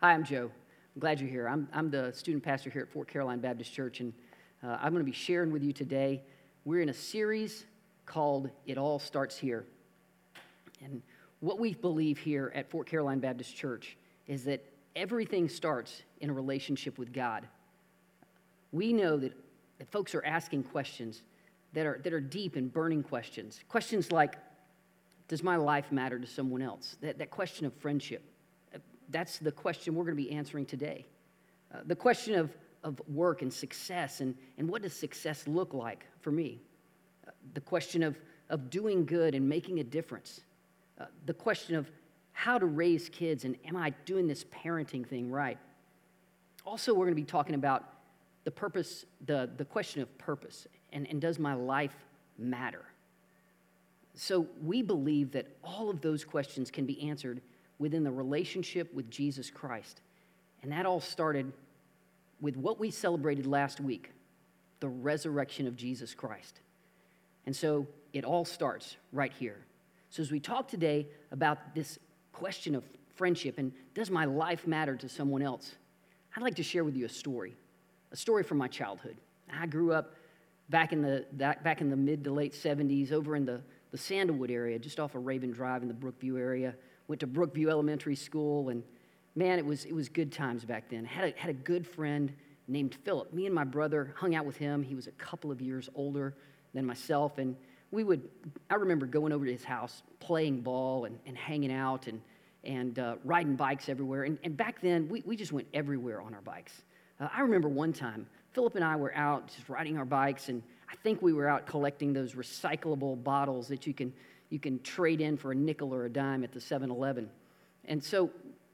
Hi, I'm Joe. I'm glad you're here. I'm, I'm the student pastor here at Fort Caroline Baptist Church, and uh, I'm going to be sharing with you today. We're in a series called It All Starts Here. And what we believe here at Fort Caroline Baptist Church is that everything starts in a relationship with God. We know that, that folks are asking questions that are, that are deep and burning questions. Questions like, does my life matter to someone else? That, that question of friendship. That's the question we're going to be answering today. Uh, the question of, of work and success, and, and what does success look like for me? Uh, the question of, of doing good and making a difference. Uh, the question of how to raise kids, and am I doing this parenting thing right? Also, we're going to be talking about the purpose, the, the question of purpose, and, and does my life matter? So, we believe that all of those questions can be answered within the relationship with Jesus Christ. And that all started with what we celebrated last week the resurrection of Jesus Christ. And so it all starts right here. So, as we talk today about this question of friendship and does my life matter to someone else, I'd like to share with you a story, a story from my childhood. I grew up back in the, back in the mid to late 70s over in the, the Sandalwood area, just off of Raven Drive in the Brookview area went to Brookview Elementary School, and man, it was, it was good times back then. Had a, had a good friend named Philip. Me and my brother hung out with him. He was a couple of years older than myself, and we would, I remember going over to his house, playing ball and, and hanging out and, and uh, riding bikes everywhere. And, and back then, we, we just went everywhere on our bikes. Uh, I remember one time, Philip and I were out just riding our bikes, and I think we were out collecting those recyclable bottles that you can you can trade in for a nickel or a dime at the 7 Eleven. And so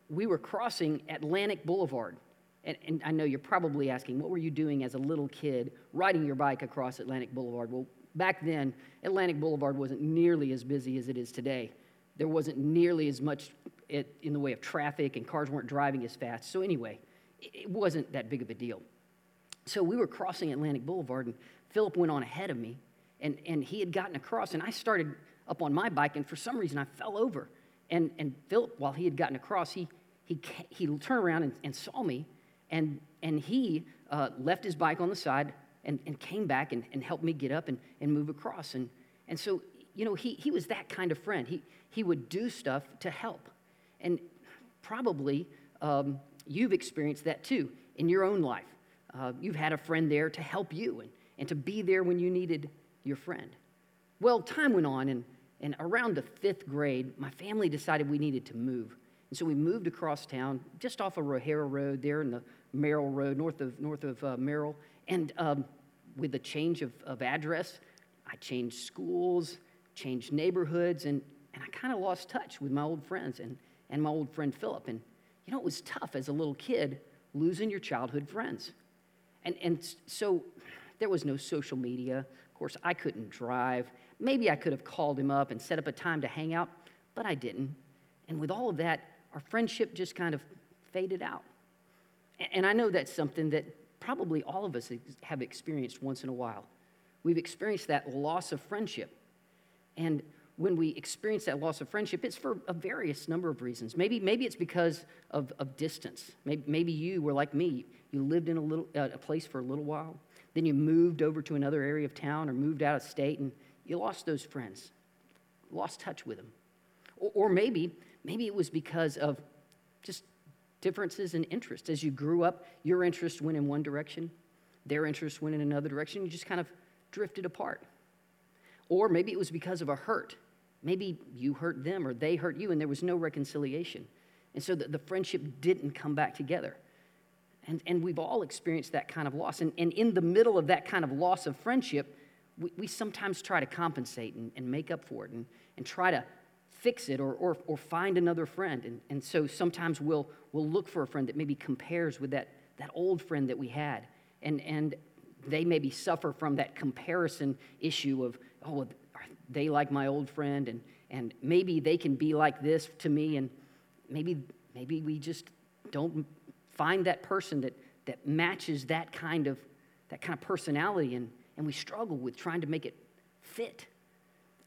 we were crossing Atlantic Boulevard. And, and, I know you're probably asking, what were you doing as a little kid riding your bike across Atlantic Boulevard? Well, back then, Atlantic Boulevard wasn't nearly as busy as it is today. There wasn't nearly as much it, in the way of traffic, and cars weren't driving as fast. So, anyway, it, it wasn't that big of a deal. So, we were crossing Atlantic Boulevard, and Philip went on ahead of me, and, and he had gotten across, and I started up on my bike, and for some reason I fell over. And, and Philip, while he had gotten across, he, he, he turned around and, and saw me, and, and he uh, left his bike on the side and, and came back and, and helped me get up and, and move across. And, and so, you know, he, he was that kind of friend. He, he would do stuff to help. And probably um, you've experienced that too in your own life. Uh, you've had a friend there to help you and, and to be there when you needed your friend. Well, time went on, and and around the fifth grade, my family decided we needed to move. And so we moved across town, just off of O'Hara Road there in the Merrill Road, north of, north of uh, Merrill. And um, with the change of, of address, I changed schools, changed neighborhoods, and, and I kind of lost touch with my old friends and, and my old friend Philip. And, you know, it was tough as a little kid losing your childhood friends. And, and so there was no social media. Of course, I couldn't drive. Maybe I could have called him up and set up a time to hang out, but I didn't. And with all of that, our friendship just kind of faded out. And I know that's something that probably all of us have experienced once in a while. We've experienced that loss of friendship. And when we experience that loss of friendship, it's for a various number of reasons. Maybe, maybe it's because of, of distance. Maybe, maybe you were like me. You lived in a, little, uh, a place for a little while. Then you moved over to another area of town or moved out of state, and you lost those friends, lost touch with them. Or, or maybe, maybe it was because of just differences in interest. As you grew up, your interest went in one direction, their interest went in another direction. You just kind of drifted apart. Or maybe it was because of a hurt. Maybe you hurt them or they hurt you, and there was no reconciliation. And so the, the friendship didn't come back together. And, and we've all experienced that kind of loss. And, and in the middle of that kind of loss of friendship, we, we sometimes try to compensate and, and make up for it and, and try to fix it or, or, or find another friend. And, and so sometimes we'll, we'll look for a friend that maybe compares with that, that old friend that we had. And, and they maybe suffer from that comparison issue of, oh, they like my old friend, and, and maybe they can be like this to me, and maybe, maybe we just don't find that person that, that matches that kind of, that kind of personality. And, and we struggle with trying to make it fit.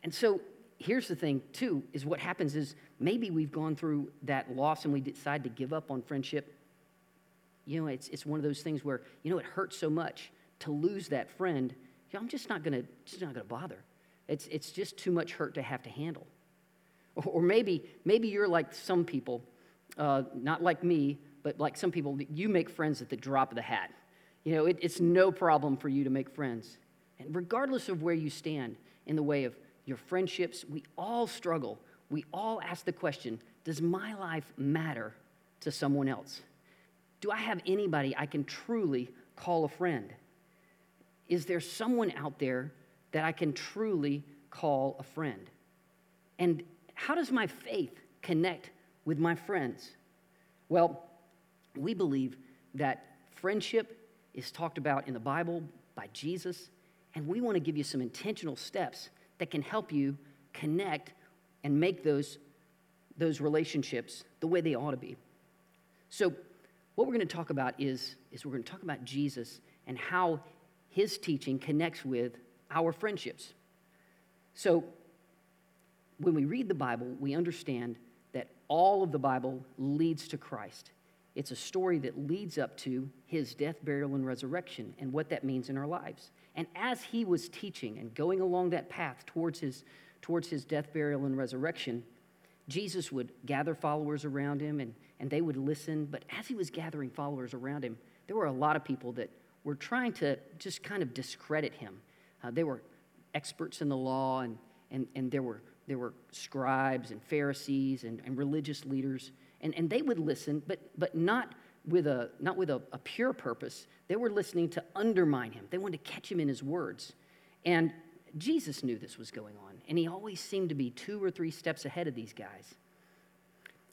And so here's the thing, too, is what happens is maybe we've gone through that loss and we decide to give up on friendship. You know, it's, it's one of those things where, you know, it hurts so much to lose that friend. You know, I'm just not gonna, just not gonna bother. It's, it's just too much hurt to have to handle. Or, or maybe, maybe you're like some people, uh, not like me, but like some people, you make friends at the drop of the hat. You know, it, it's no problem for you to make friends. And regardless of where you stand in the way of your friendships, we all struggle. We all ask the question Does my life matter to someone else? Do I have anybody I can truly call a friend? Is there someone out there that I can truly call a friend? And how does my faith connect with my friends? Well, we believe that friendship is talked about in the Bible by Jesus, and we want to give you some intentional steps that can help you connect and make those, those relationships the way they ought to be. So, what we're going to talk about is, is we're going to talk about Jesus and how his teaching connects with our friendships. So, when we read the Bible, we understand that all of the Bible leads to Christ. It's a story that leads up to his death, burial, and resurrection and what that means in our lives. And as he was teaching and going along that path towards his, towards his death, burial, and resurrection, Jesus would gather followers around him and, and they would listen. But as he was gathering followers around him, there were a lot of people that were trying to just kind of discredit him. Uh, they were experts in the law, and, and, and there, were, there were scribes and Pharisees and, and religious leaders. And, and they would listen, but, but not with, a, not with a, a pure purpose. They were listening to undermine him, they wanted to catch him in his words. And Jesus knew this was going on, and he always seemed to be two or three steps ahead of these guys.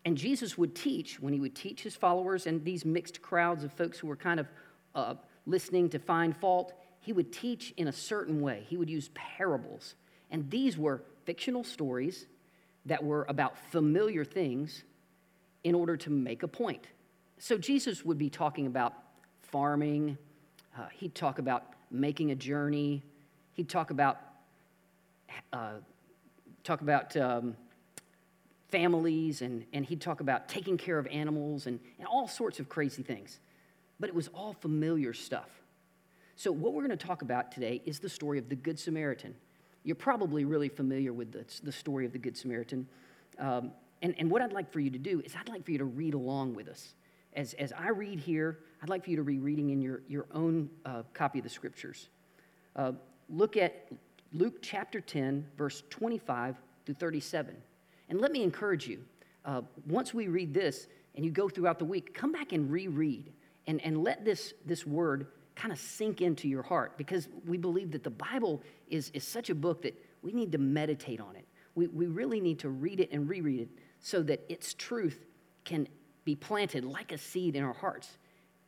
And Jesus would teach, when he would teach his followers and these mixed crowds of folks who were kind of uh, listening to find fault, he would teach in a certain way. He would use parables. And these were fictional stories that were about familiar things in order to make a point. So Jesus would be talking about farming, uh, he'd talk about making a journey, he'd talk about uh, talk about um, families, and, and he'd talk about taking care of animals and, and all sorts of crazy things. But it was all familiar stuff. So, what we're going to talk about today is the story of the Good Samaritan. You're probably really familiar with the, the story of the Good Samaritan. Um, and, and what I'd like for you to do is, I'd like for you to read along with us. As, as I read here, I'd like for you to be reading in your, your own uh, copy of the scriptures. Uh, look at Luke chapter 10, verse 25 through 37. And let me encourage you uh, once we read this and you go throughout the week, come back and reread and, and let this, this word kind of sink into your heart because we believe that the Bible is, is such a book that we need to meditate on it. We, we really need to read it and reread it so that its truth can be planted like a seed in our hearts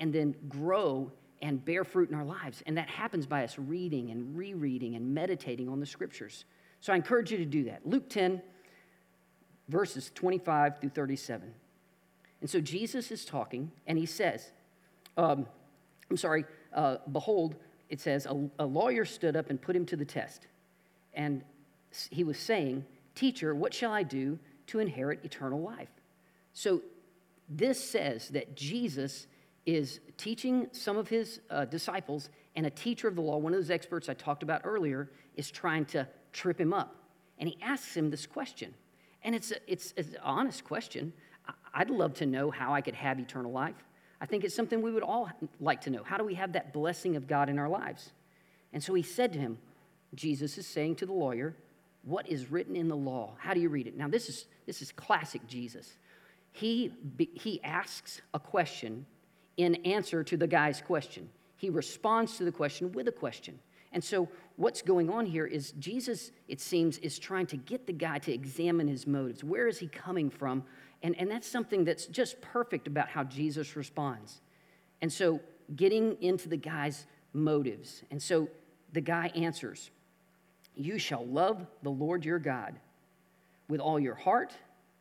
and then grow and bear fruit in our lives. And that happens by us reading and rereading and meditating on the scriptures. So I encourage you to do that. Luke 10, verses 25 through 37. And so Jesus is talking, and he says, um, I'm sorry, uh, behold, it says, a, a lawyer stood up and put him to the test. And he was saying, Teacher, what shall I do to inherit eternal life? So this says that Jesus is teaching some of his uh, disciples, and a teacher of the law, one of those experts I talked about earlier, is trying to trip him up. And he asks him this question. And it's, a, it's, it's an honest question. I'd love to know how I could have eternal life. I think it's something we would all like to know. How do we have that blessing of God in our lives? And so he said to him, Jesus is saying to the lawyer, What is written in the law? How do you read it? Now, this is, this is classic Jesus. He, he asks a question in answer to the guy's question. He responds to the question with a question. And so, what's going on here is Jesus, it seems, is trying to get the guy to examine his motives. Where is he coming from? And, and that's something that's just perfect about how Jesus responds. And so, getting into the guy's motives. And so, the guy answers, You shall love the Lord your God with all your heart,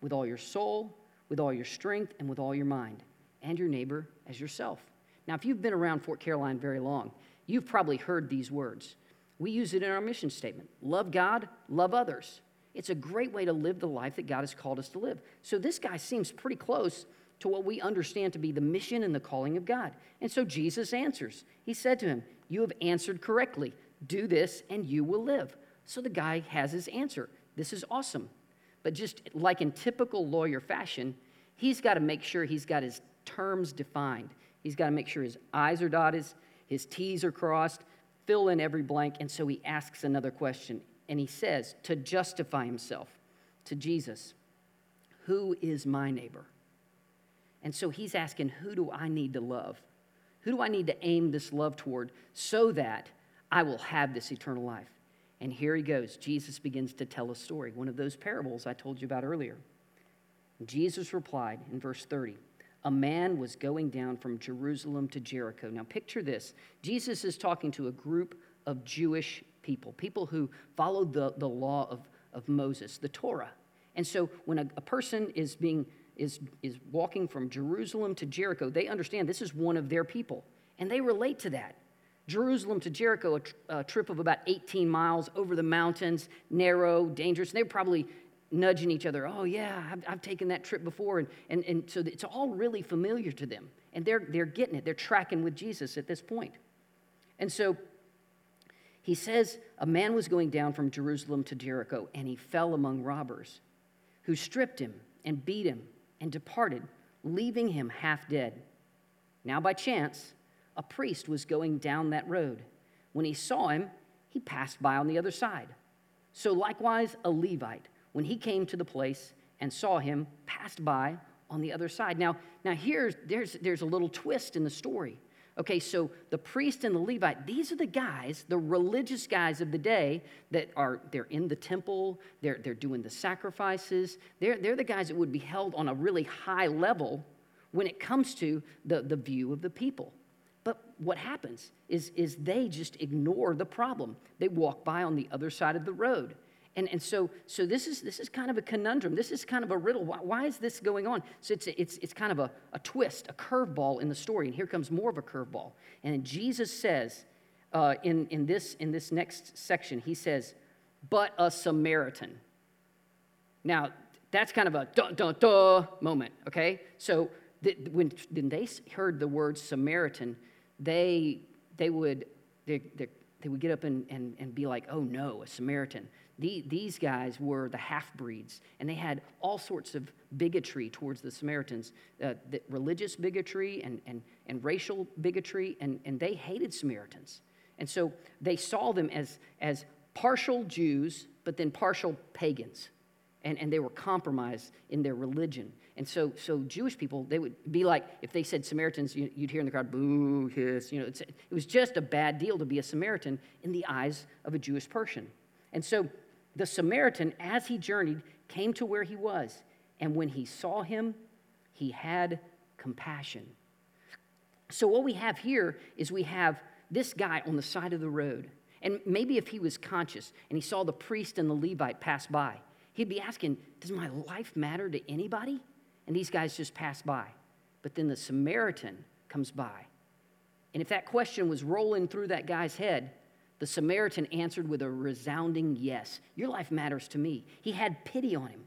with all your soul, with all your strength, and with all your mind and your neighbor as yourself. Now, if you've been around Fort Caroline very long, you've probably heard these words. We use it in our mission statement love God, love others. It's a great way to live the life that God has called us to live. So this guy seems pretty close to what we understand to be the mission and the calling of God. And so Jesus answers. He said to him, You have answered correctly. Do this and you will live. So the guy has his answer. This is awesome. But just like in typical lawyer fashion, he's got to make sure he's got his terms defined. He's got to make sure his I's are dotted, his T's are crossed, fill in every blank. And so he asks another question. And he says, to justify himself to Jesus, Who is my neighbor? And so he's asking, Who do I need to love? Who do I need to aim this love toward so that I will have this eternal life? And here he goes. Jesus begins to tell a story, one of those parables I told you about earlier. Jesus replied in verse 30 A man was going down from Jerusalem to Jericho. Now, picture this Jesus is talking to a group of Jewish people, people who followed the, the law of, of Moses, the Torah. And so when a, a person is being is, is walking from Jerusalem to Jericho, they understand this is one of their people. And they relate to that. Jerusalem to Jericho, a, tr- a trip of about 18 miles over the mountains, narrow, dangerous. And They were probably nudging each other. Oh, yeah, I've, I've taken that trip before. And, and, and so it's all really familiar to them. And they're, they're getting it. They're tracking with Jesus at this point. And so he says, A man was going down from Jerusalem to Jericho, and he fell among robbers who stripped him and beat him and departed, leaving him half dead. Now, by chance, a priest was going down that road. When he saw him, he passed by on the other side. So, likewise, a Levite, when he came to the place and saw him, passed by on the other side. Now, now here's there's, there's a little twist in the story. Okay, so the priest and the Levite, these are the guys, the religious guys of the day that are, they're in the temple, they're, they're doing the sacrifices. They're, they're the guys that would be held on a really high level when it comes to the, the view of the people. What happens is, is they just ignore the problem. They walk by on the other side of the road. And, and so, so this, is, this is kind of a conundrum. This is kind of a riddle. Why, why is this going on? So it's, it's, it's kind of a, a twist, a curveball in the story. And here comes more of a curveball. And Jesus says uh, in, in, this, in this next section, he says, but a Samaritan. Now, that's kind of a duh, duh, duh moment, okay? So th- when, when they heard the word Samaritan, they, they, would, they, they, they would get up and, and, and be like, oh no, a Samaritan the, these guys were the half breeds, and they had all sorts of bigotry towards the Samaritans uh, the religious bigotry and, and, and racial bigotry, and, and they hated Samaritans. And so they saw them as, as partial Jews, but then partial pagans. And, and they were compromised in their religion. And so, so Jewish people, they would be like, if they said Samaritans, you, would hear in the crowd, boo, hiss. You know, it was just a bad deal to be a Samaritan in the eyes of a Jewish person. And so the Samaritan, as he journeyed, came to where he was. And when he saw him, he had compassion. So, what we have here is we have this guy on the side of the road. And maybe if he was conscious and he saw the priest and the Levite pass by, he'd be asking, Does my life matter to anybody? And these guys just pass by. But then the Samaritan comes by. And if that question was rolling through that guy's head, the Samaritan answered with a resounding yes. Your life matters to me. He had pity on him.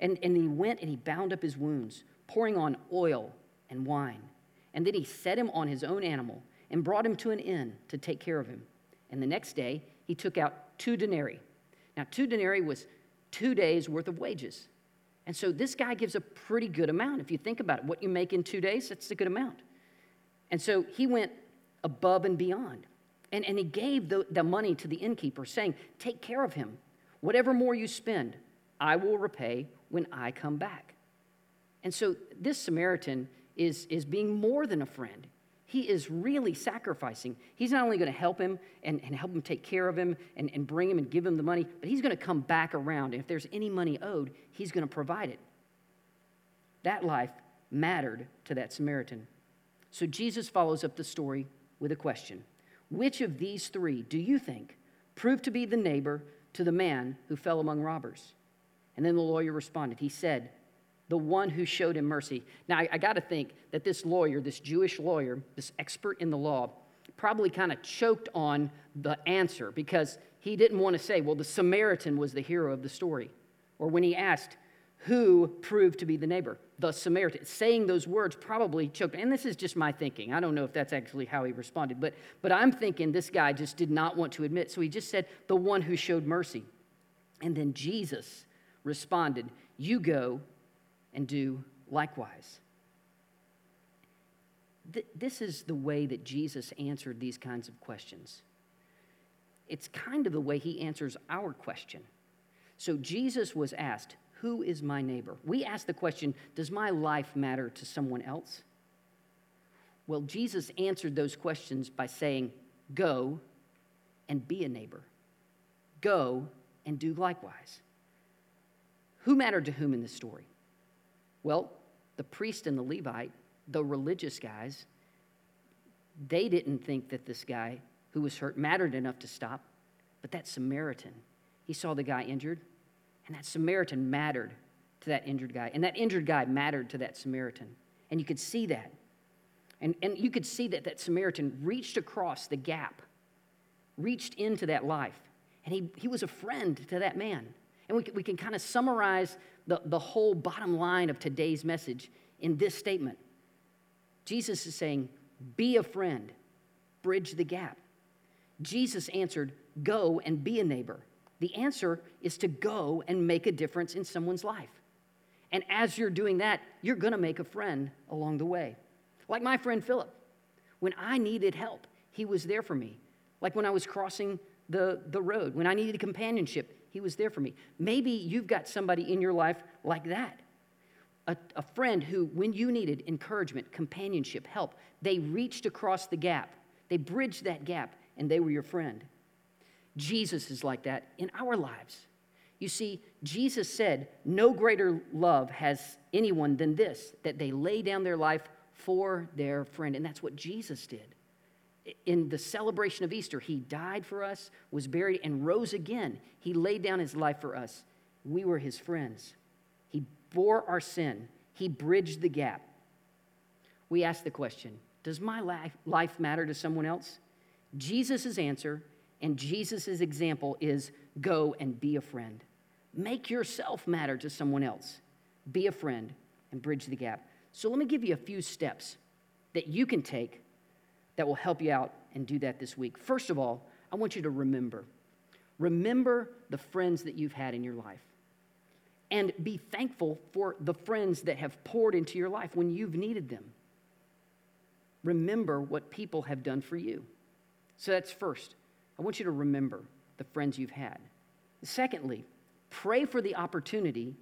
And, and he went and he bound up his wounds, pouring on oil and wine. And then he set him on his own animal and brought him to an inn to take care of him. And the next day, he took out two denarii. Now, two denarii was two days' worth of wages. And so this guy gives a pretty good amount. If you think about it, what you make in two days, that's a good amount. And so he went above and beyond. And, and he gave the, the money to the innkeeper, saying, Take care of him. Whatever more you spend, I will repay when I come back. And so this Samaritan is, is being more than a friend. He is really sacrificing. He's not only going to help him and, and help him take care of him and, and bring him and give him the money, but he's going to come back around. And if there's any money owed, he's going to provide it. That life mattered to that Samaritan. So Jesus follows up the story with a question which of these three do you think proved to be the neighbor to the man who fell among robbers? And then the lawyer responded. He said, The one who showed him mercy. Now, I, I got to think that this lawyer, this Jewish lawyer, this expert in the law, probably kind of choked on the answer because he didn't want to say, well, the Samaritan was the hero of the story. Or when he asked, who proved to be the neighbor? The Samaritan. Saying those words probably choked. And this is just my thinking. I don't know if that's actually how he responded, but, but I'm thinking this guy just did not want to admit. So he just said, the one who showed mercy. And then Jesus responded, You go and do likewise. Th- this is the way that Jesus answered these kinds of questions. It's kind of the way he answers our question. So Jesus was asked, Who is my neighbor? We ask the question, Does my life matter to someone else? Well, Jesus answered those questions by saying, Go and be a neighbor. Go and do likewise. Who mattered to whom in this story? Well, the priest and the Levite, the religious guys, they didn't think that this guy who was hurt mattered enough to stop. But that Samaritan, he saw the guy injured, and that Samaritan mattered to that injured guy. And that injured guy mattered to that Samaritan. And you could see that. And, and you could see that that Samaritan reached across the gap, reached into that life. And he, he was a friend to that man. And we, we can kind of summarize the, the whole bottom line of today's message in this statement Jesus is saying, Be a friend, bridge the gap. Jesus answered, Go and be a neighbor. The answer is to go and make a difference in someone's life. And as you're doing that, you're going to make a friend along the way. Like my friend Philip. When I needed help, he was there for me. Like when I was crossing the, the road, when I needed companionship, he was there for me. Maybe you've got somebody in your life like that. A, a friend who, when you needed encouragement, companionship, help, they reached across the gap. They bridged that gap, and they were your friend. Jesus is like that in our lives. You see, Jesus said, No greater love has anyone than this, that they lay down their life for their friend. And that's what Jesus did in the celebration of Easter, he died for us, was buried, and rose again. He laid down his life for us. We were his friends. He bore our sin, he bridged the gap. We ask the question Does my life, matter to someone else? Jesus' answer and Jesus' example is go and be a friend. Make yourself matter to someone else. Be a friend and bridge the gap. So, let me give you a few steps that you can take that will help you out and do that this week. First of all, I want you to remember. Remember the friends that you've had in your life. And be thankful for the friends that have poured into your life when you've needed them. Remember what people have done for you. So that's first. I want you to remember the friends you've had. Secondly, pray for the opportunity,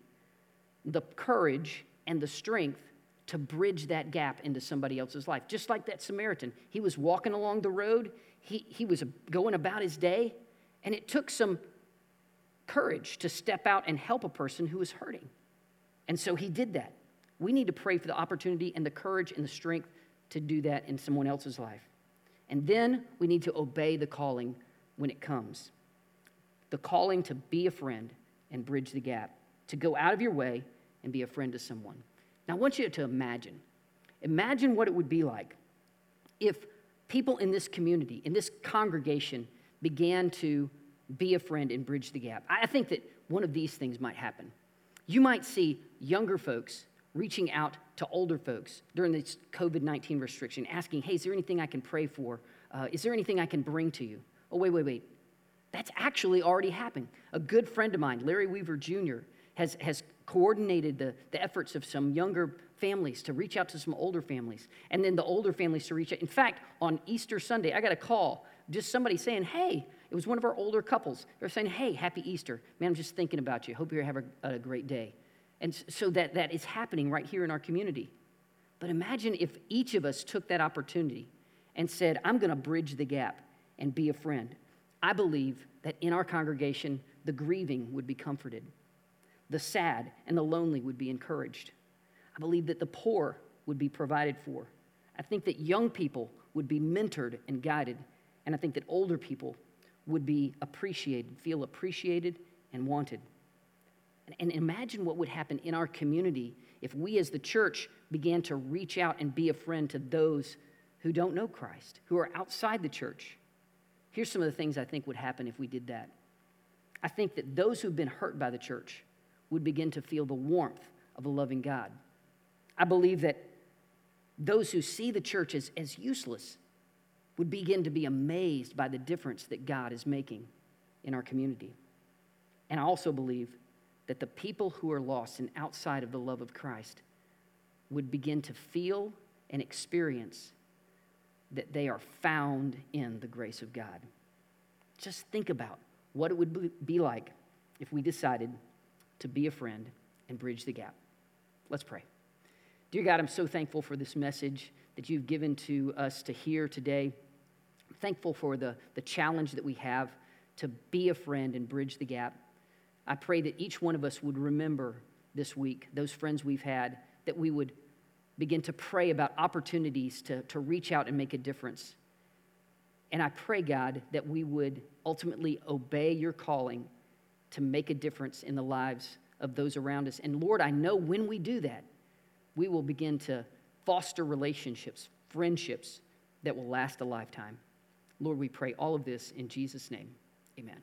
the courage, and the strength to bridge that gap into somebody else's life. Just like that Samaritan. He was walking along the road, he, he was going about his day, and it took some courage to step out and help a person who was hurting. And so he did that. We need to pray for the opportunity and the courage and the strength to do that in someone else's life. And then we need to obey the calling when it comes the calling to be a friend and bridge the gap, to go out of your way and be a friend to someone. Now, I want you to imagine. Imagine what it would be like if people in this community, in this congregation, began to be a friend and bridge the gap. I think that one of these things might happen. You might see younger folks reaching out to older folks during this COVID 19 restriction, asking, hey, is there anything I can pray for? Uh, is there anything I can bring to you? Oh, wait, wait, wait. That's actually already happening. A good friend of mine, Larry Weaver Jr., has, has coordinated the, the efforts of some younger families to reach out to some older families, and then the older families to reach out. In fact, on Easter Sunday, I got a call, just somebody saying, Hey, it was one of our older couples. They're saying, Hey, happy Easter. Man, I'm just thinking about you. Hope you have a, a great day. And so that, that is happening right here in our community. But imagine if each of us took that opportunity and said, I'm going to bridge the gap and be a friend. I believe that in our congregation, the grieving would be comforted the sad and the lonely would be encouraged. I believe that the poor would be provided for. I think that young people would be mentored and guided. And I think that older people would be appreciated, feel appreciated and wanted. And imagine what would happen in our community if we as the church began to reach out and be a friend to those who don't know Christ, who are outside the church. Here's some of the things I think would happen if we did that. I think that those who've been hurt by the church would begin to feel the warmth of a loving God. I believe that those who see the church as, as useless would begin to be amazed by the difference that God is making in our community. And I also believe that the people who are lost and outside of the love of Christ would begin to feel and experience that they are found in the grace of God. Just think about what it would be like if we decided to be a friend and bridge the gap. Let's pray. Dear God, I'm so thankful for this message that you've given to us to hear today. I'm thankful for the, the challenge that we have to be a friend and bridge the gap. I pray that each one of us would remember this week those friends we've had, that we would begin to pray about opportunities to, to reach out and make a difference. And I pray, God, that we would ultimately obey your calling to make a difference in the lives of those around us. And Lord, I know when we do that, we will begin to foster relationships, friendships that will last a lifetime. Lord, we pray all of this in Jesus' name. Amen.